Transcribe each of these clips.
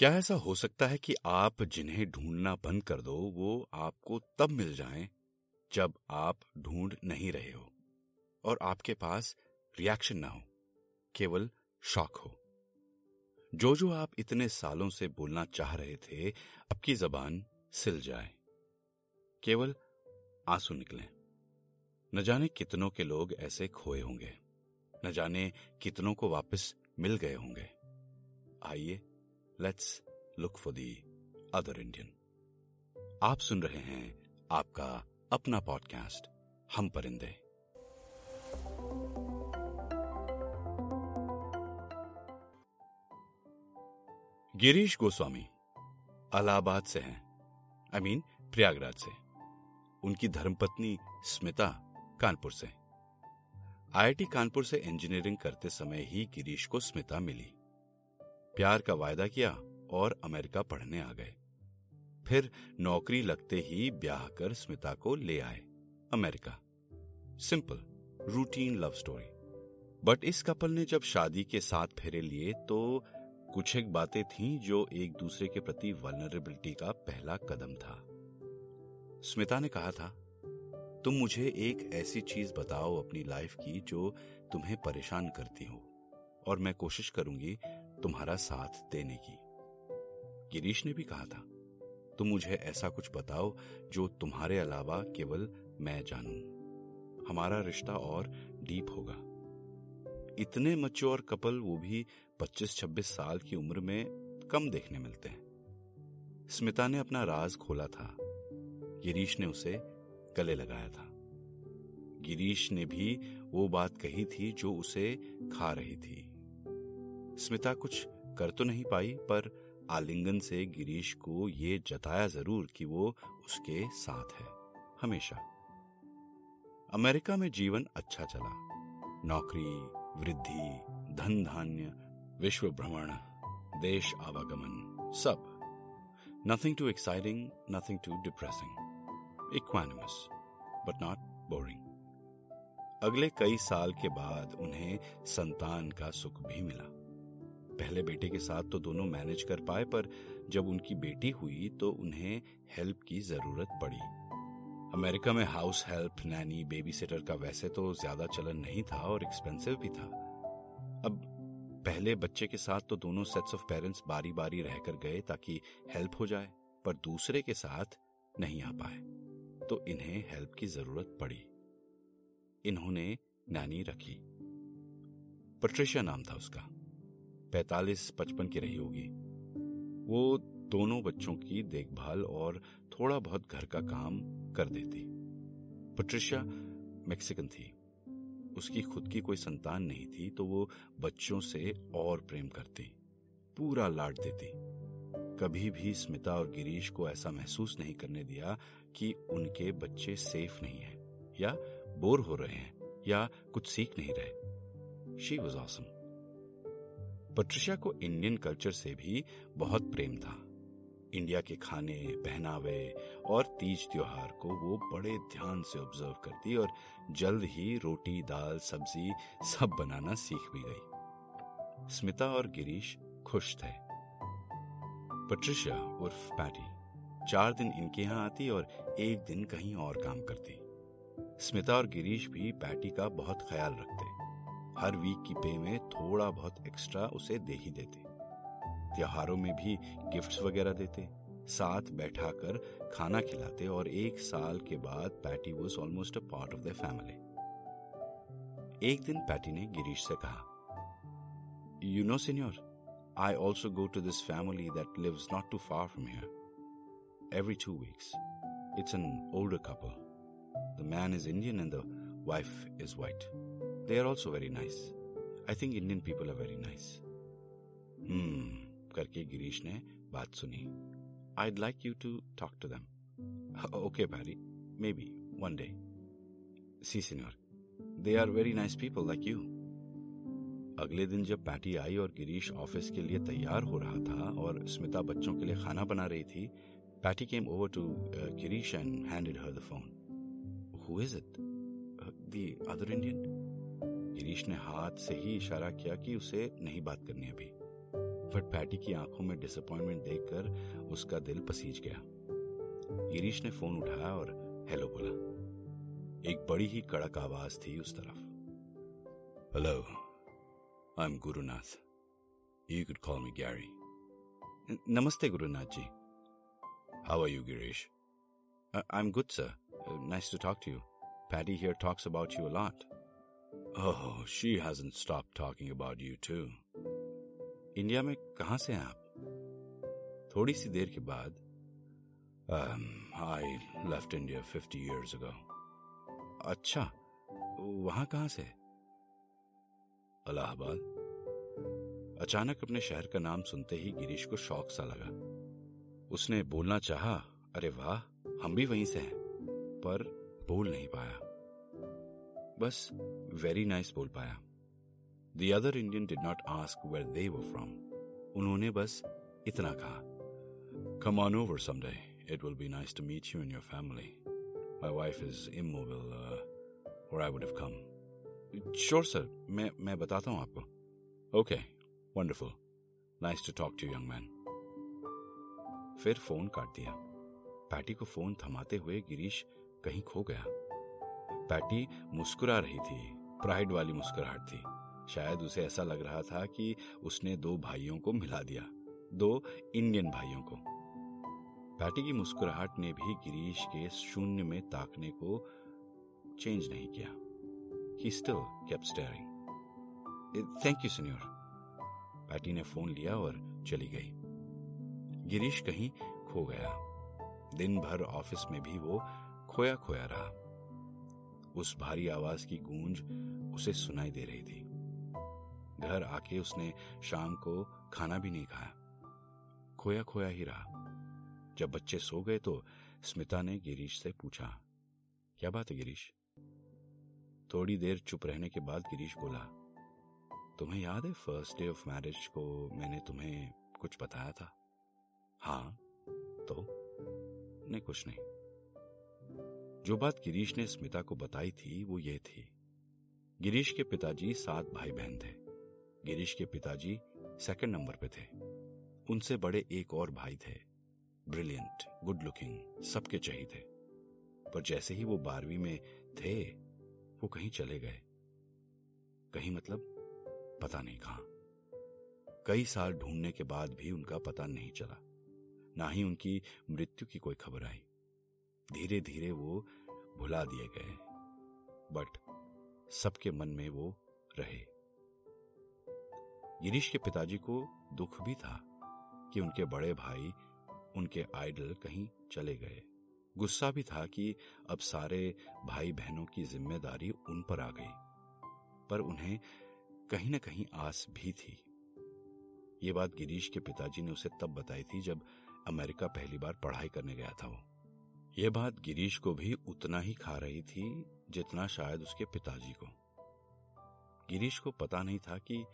क्या ऐसा हो सकता है कि आप जिन्हें ढूंढना बंद कर दो, वो आपको तब मिल जाएँ जब आप ढूंढ नहीं रहे हो और आपके पास रिएक्शन ना हो, केवल शॉक हो। जो जो आप इतने सालों से बोलना चाह रहे थे आपकी जबान सिल जाए। केवल आँसू निकले। न जाने कितनों के लोग ऐसे खोए होंगे, न जाने कितनों को वापस मिल गए होंगे। आइए let's look for the other Indian आप सुन रहे हैं आपका अपना पॉडकास्ट हम परिंदे। गिरीश गोस्वामी अलाहाबाद से हैं। I I mean mean, Prayagraj से। उनकी धर्मपत्नी स्मिता कानपुर से। आईआईटी कानपुर से इंजीनियरिंग करते समय ही गिरीश को स्मिता मिली। प्यार का वायदा किया और अमेरिका पढ़ने आ गए। फिर नौकरी लगते ही ब्याह कर स्मिता को ले आए America. Simple routine love story but इस कपल ने जब शादी के साथ फेरे लिए तो कुछ एक बातें थीं जो एक दूसरे के प्रति वनरेबिलिटी का पहला कदम था। स्मिता ने कहा था, तुम मुझे एक ऐसी चीज़ बताओ अपनी लाइफ की जो तुम्हें परेशान करती हो और मैं कोशिश करूँगी तुम्हारा साथ देने की। गिरीश ने भी कहा था, तुम मुझे ऐसा कुछ बताओ जो तुम्हारे अलावा केवल मैं जानूं। हमारा रिश्ता और डीप होगा। इतने मच्योर कपल वो भी 25-26 साल की उम्र में कम देखने मिलते हैं। स्मिता ने अपना राज खोला था। गिरीश ने उसे गले लगाया था। गिरीश ने भी वो बात कही थी जो उसे खा रही थी। स्मिता कुछ कर तो नहीं पाई, पर आलिंगन से गिरीश को ये जताया ज़रूर कि वो उसके साथ है, हमेशा। अमेरिका में जीवन अच्छा चला। नौकरी, वृद्धि धन धान्य विश्व भ्रमण, देश आवागमन, सब। Nothing too exciting nothing too depressing equanimous but not boring अगले कई साल के बाद उन्हें संतान का सुख भी मिला। पहले बेटे के साथ तो दोनों मैनेज कर पाए, पर जब उनकी बेटी हुई तो उन्हें हेल्प की ज़रूरत पड़ी। अमेरिका में house help nanny babysitter का वैसे तो ज़्यादा चलन नहीं था और एक्सपेंसिव भी था। अब पहले बच्चे के साथ तो दोनों सेट्स ऑफ़ पेरेंट्स बारी बारी रहकर गए ताकि हेल्प हो जाए, पर दूसरे के साथ नहीं आ पाए तो इन्हें हेल्प की ज़रूरत पड़ी। इन्होंने नैनी रखी। पट्रिशिया नाम था उसका। पैतालीस पचपन की रही होगी। वो दोनों बच्चों की देखभाल और थोड़ा बहुत घर का काम कर देती। पट्रिशिया मैक्सिकन थी। उसकी खुद की कोई संतान नहीं थी तो वो बच्चों से और प्रेम करती, पूरा लाड देती। कभी भी स्मिता और गिरीश को ऐसा महसूस नहीं करने दिया कि उनके बच्चे सेफ़ नहीं है, या बोर हो रहे हैं, या कुछ सीख नहीं रहे। शी वॉज़ ऑसम पट्रिशा को इंडियन कल्चर से भी बहुत प्रेम था। इंडिया के खाने, पहनावे और तीज त्योहार को वो बड़े ध्यान से ऑब्ज़र्व करती और जल्द ही रोटी, दाल, सब्ज़ी सब बनाना सीख भी गई। स्मिता और गिरीश खुश थे। पट्रिशा उर्फ़ पैटी चार दिन इनके यहाँ आती और एक दिन कहीं और काम करती। स्मिता और गिरीश भी पैटी का बहुत ख्याल रखते। हर वीक की पे में थोड़ा बहुत एक्स्ट्रा उसे दे ही देते। त्योहारों में भी गिफ्ट्स वगैरह देते, साथ बैठाकर खाना खिलाते और एक साल के बाद Patty was almost a part of the family एक दिन पैटी ने गिरीश से कहा you know senor I also go to this family that lives not too far from here every two weeks it's an older couple the man is Indian and the wife is white They are also very nice. I think Indian people are very nice. Hmm, करके गिरीश ने बात सुनी I'd like you to talk to them. Okay, Barry. Maybe one day. See, senor. They are very nice people like you. अगले दिन जब patty आई और Girish office के लिए तैयार हो रहा था और स्मिता बच्चों के लिए खाना बना रही थी Patty came over to Girish and handed her the phone who is it the other Indian Girish ने हाथ से ही इशारा किया कि उसे नहीं बात करनी अभी। बट पैटी की आँखों में डिसअपॉइंटमेंट देखकर उसका दिल पसीज गया। गिरीश ने फ़ोन उठाया और हेलो बोला। एक बड़ी ही कड़क आवाज़ थी उस तरफ़। Hello I am Gurunath you could call me Gary नमस्ते Gurunath ji. How are you Girish? I am good sir nice to talk to you here talks about you a lot. Oh, she hasn't stopped talking about you too. India में कहाँ से हैं आप? थोड़ी सी देर के बाद। I left India fifty years ago अच्छा वहाँ कहाँ से? अलाहाबाद अचानक अपने शहर का नाम सुनते ही गिरीश को शौक सा लगा। उसने बोलना चाहा अरे वाह हम भी वहीं से हैं पर बोल नहीं पाया। बस वेरी नाइस बोल पाया। The other Indian did not ask where they were from उन्होंने बस इतना कहा। Come on over someday it will be nice to meet you in your family my wife is immobile और I would have come sure sir मैं मैं बताता हूँ आपको। Okay wonderful nice to talk to young man फिर फ़ोन काट दिया। पैटी को फ़ोन थमाते हुए गिरीश कहीं खो गया। पैटी मुस्कुरा रही थी प्राइड वाली मुस्कुराहट थी। शायद उसे ऐसा लग रहा था कि उसने दो भाइयों को मिला दिया, दो इंडियन भाइयों को। पैटी की मुस्कुराहट ने भी गिरीश के शून्य में ताकने को चेंज नहीं किया। He still kept staring thank you senor Patty ने फ़ोन लिया और चली गई। गिरीश कहीं खो गया। दिन भर ऑफ़िस में भी वो खोया खोया रहा। उस भारी आवाज़ की गूंज उसे सुनाई दे रही थी। घर आके उसने शाम को खाना भी नहीं खाया। खोया खोया ही रहा। जब बच्चे सो गए तो स्मिता ने गिरीश से पूछा, क्या बात है गिरीश? थोड़ी देर चुप रहने के बाद गिरीश बोला, तुम्हें याद है फ़र्स्ट डे ऑफ़ मैरिज को मैंने तुम्हें कुछ बताया था? हाँ तो? नहीं, कुछ नहीं। जो बात गिरीश ने स्मिता को बताई थी, वो ये थी। गिरीश के पिताजी सात भाई बहन थे। गिरीश के पिताजी सेकंड नंबर पे थे। उनसे बड़े एक और भाई थे। ब्रिलियंट गुड लुकिंग सबके चाहिए थे। पर जैसे ही वो बारहवीं में थे, वो कहीं चले गए। कहीं मतलब पता नहीं कहा। कई साल ढूँढने के बाद भी उनका पता नहीं चला। ना ही उनकी मृत्यु की कोई खबर आई। धीरे धीरे वो भुला दिए गए, बट सबके मन में वो रहे। गिरीश के पिताजी को दुख भी था कि उनके बड़े भाई, उनके आइडल कहीं चले गए। गुस्सा भी था कि अब सारे भाई बहनों की ज़िम्मेदारी उन पर आ गई, पर उन्हें कहीं ना कहीं आस भी थी। ये बात गिरीश के पिताजी ने उसे तब बताई थी जब अमेरिका पहली बार पढ़ाई करने गया था वो। ये बात गिरीश को भी उतना ही खा रही थी जितना शायद उसके पिताजी को। गिरीश को पता नहीं था कि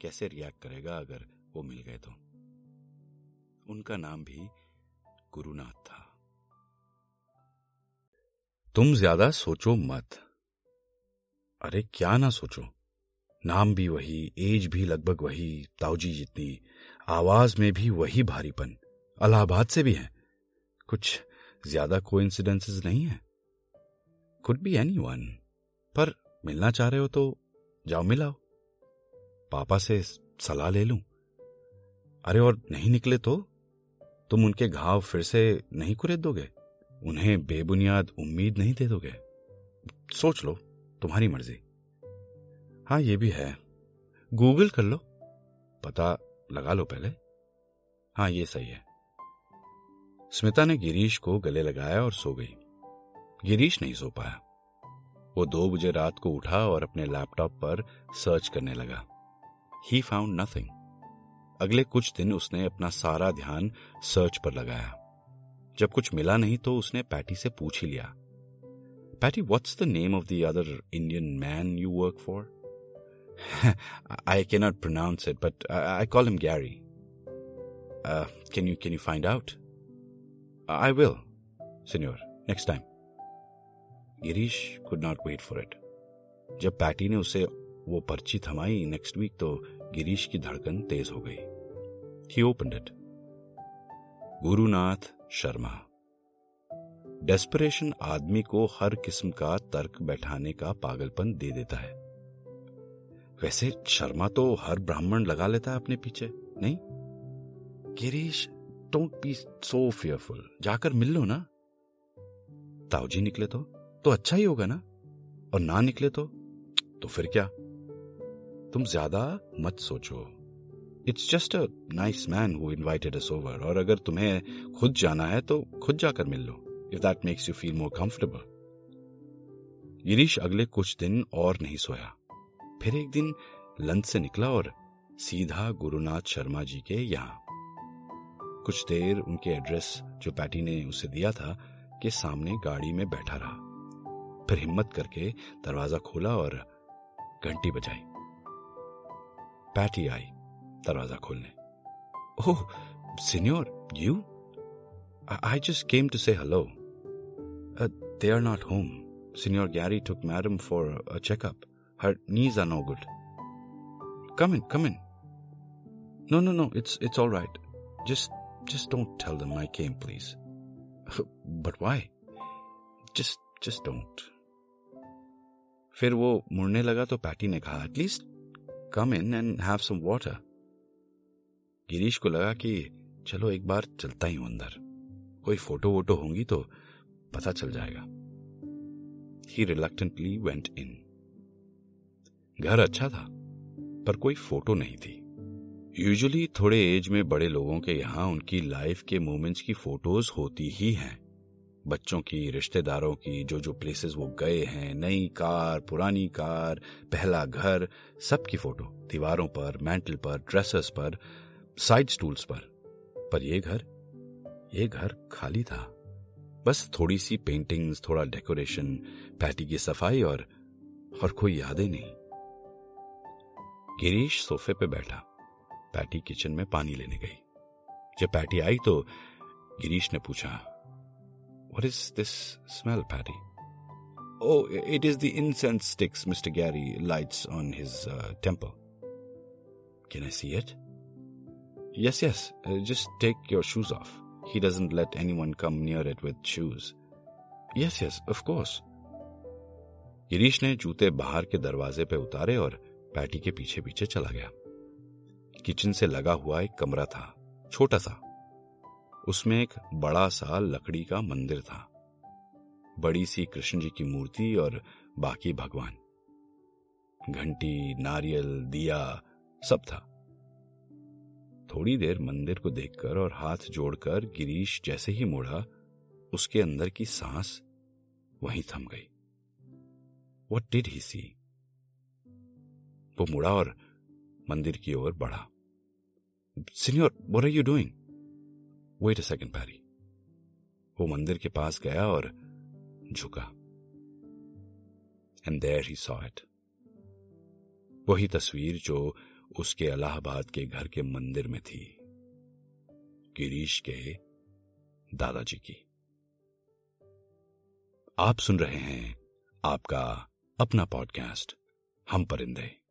कैसे रिएक्ट करेगा अगर वो मिल गए तो। उनका नाम भी गुरुनाथ था। तुम ज़्यादा सोचो मत। अरे क्या ना सोचो। नाम भी वही, एज भी लगभग वही, ताऊजी जितनी, आवाज़ में भी वही भारीपन, अलाहाबाद से भी है। कुछ ज़्यादा को नहीं है। कुड बी एनी वन पर मिलना चाह रहे हो तो जाओ मिलाओ। पापा से सलाह ले लूँ। अरे और नहीं निकले तो? तुम उनके घाव फिर से नहीं कुरेद दोगे? उन्हें बेबुनियाद उम्मीद नहीं दे दोगे? सोच लो, तुम्हारी मर्ज़ी। हाँ ये भी है। गूगल कर लो। पता लगा लो पहले। हाँ ये सही है। स्मिता ने गिरीश को गले लगाया और सो गई। गिरीश नहीं सो पाया। वो दो बजे रात को उठा और अपने लैपटॉप पर सर्च करने लगा। ही फाउंड नथिंग अगले कुछ दिन उसने अपना सारा ध्यान सर्च पर लगाया। जब कुछ मिला नहीं तो उसने पैटी से पूछ ही लिया। Patty what's the name of the other Indian man you work for I can not pronounce it but I call him Gary can you can you find out I will, senor, next time. Girish could not wait for it जब Patty ने उसे वो पर्ची थमाई next week तो गिरीश की धड़कन तेज हो गई। He opened it Gurunath Sharma. Desperation आदमी को हर किस्म का तर्क बैठाने का पागलपन दे देता है। वैसे शर्मा तो हर ब्राह्मण लगा लेता है अपने पीछे नहीं? Girish don't be so fearful जाकर मिल लो ना। ताऊजी निकले तो तो अच्छा ही होगा ना? और ना निकले तो तो फिर क्या? तुम ज़्यादा मत सोचो। It's just a nice man who invited us over और अगर तुम्हें खुद जाना है तो खुद जाकर मिल लो if that makes you feel more comfortable Girish अगले कुछ दिन और नहीं सोया। फिर एक दिन लंच से निकला और सीधा गुरुनाथ शर्मा जी के यहाँ। कुछ देर उनके एड्रेस जो पैटी ने उसे दिया था, के सामने गाड़ी में बैठा रहा। फिर हिम्मत करके दरवाज़ा खोला और घंटी बजाई। पैटी आई दरवाज़ा खोलने। ओह, senor, you? I just came to say hello they are not home senor Gary took madam for a checkup her knees are no good come in come in no no no it's it's all right just just don't tell them I came, please. But why just just don't फिर वो मुड़ने लगा तो Patty ने कहा at least come in and have some water Girish को लगा कि चलो एक बार चलता ही हूँ अंदर। कोई फ़ोटो वोटो होंगी तो पता चल जाएगा. ही रिलक्टेंटली वेंट इन घर अच्छा था पर कोई फ़ोटो नहीं थी। यूजुअली थोड़े एज में बड़े लोगों के यहाँ उनकी लाइफ के मोमेंट्स की फ़ोटोज़ होती ही हैं। बच्चों की, रिश्तेदारों की, जो जो प्लेसेस वो गए हैं, नई कार, पुरानी कार, पहला घर, सबकी फ़ोटो दीवारों पर मैंटल पर ड्रेसेस पर साइड स्टूल्स पर। पर ये घर ये घर खाली था। बस थोड़ी सी पेंटिंग्स थोड़ा डेकोरेशन पैटी की सफ़ाई और और कोई यादें नहीं। गिरीश सोफे पे बैठा। पैटी किचन में पानी लेने गई जब पैटी आई तो गिरीश ने पूछा what is this smell Patty oh it is the incense sticks mister Gary lights on his temple can I see it yes. Uh, just take your shoes off. He doesn't let anyone come near it with shoes. Yes, yes, of course. Girish ने जूते बाहर के दरवाजे पे उतारे और patty के पीछे पीछे चला गया किचन से लगा हुआ एक कमरा था, छोटा सा। उसमें एक बड़ा सा लकड़ी का मंदिर था। बड़ी सी कृष्ण जी की मूर्ति और बाकी भगवान। घंटी, नारियल, दिया, सब था। थोड़ी देर मंदिर को देखकर और हाथ जोड़कर गिरीश जैसे ही मुड़ा, उसके अंदर की सांस वहीं थम गई। वट डिड ही सी वो मुड़ा और मंदिर की ओर बढ़ा। Senor what are you doing? A second, Patty. वो मंदिर के पास गया और झुका। And there he saw it वही तस्वीर जो उसके अलाहाबाद के घर के मंदिर में थी। गिरीश के दादाजी की। आप सुन रहे हैं आपका अपना पॉडकास्ट हम परिंदे।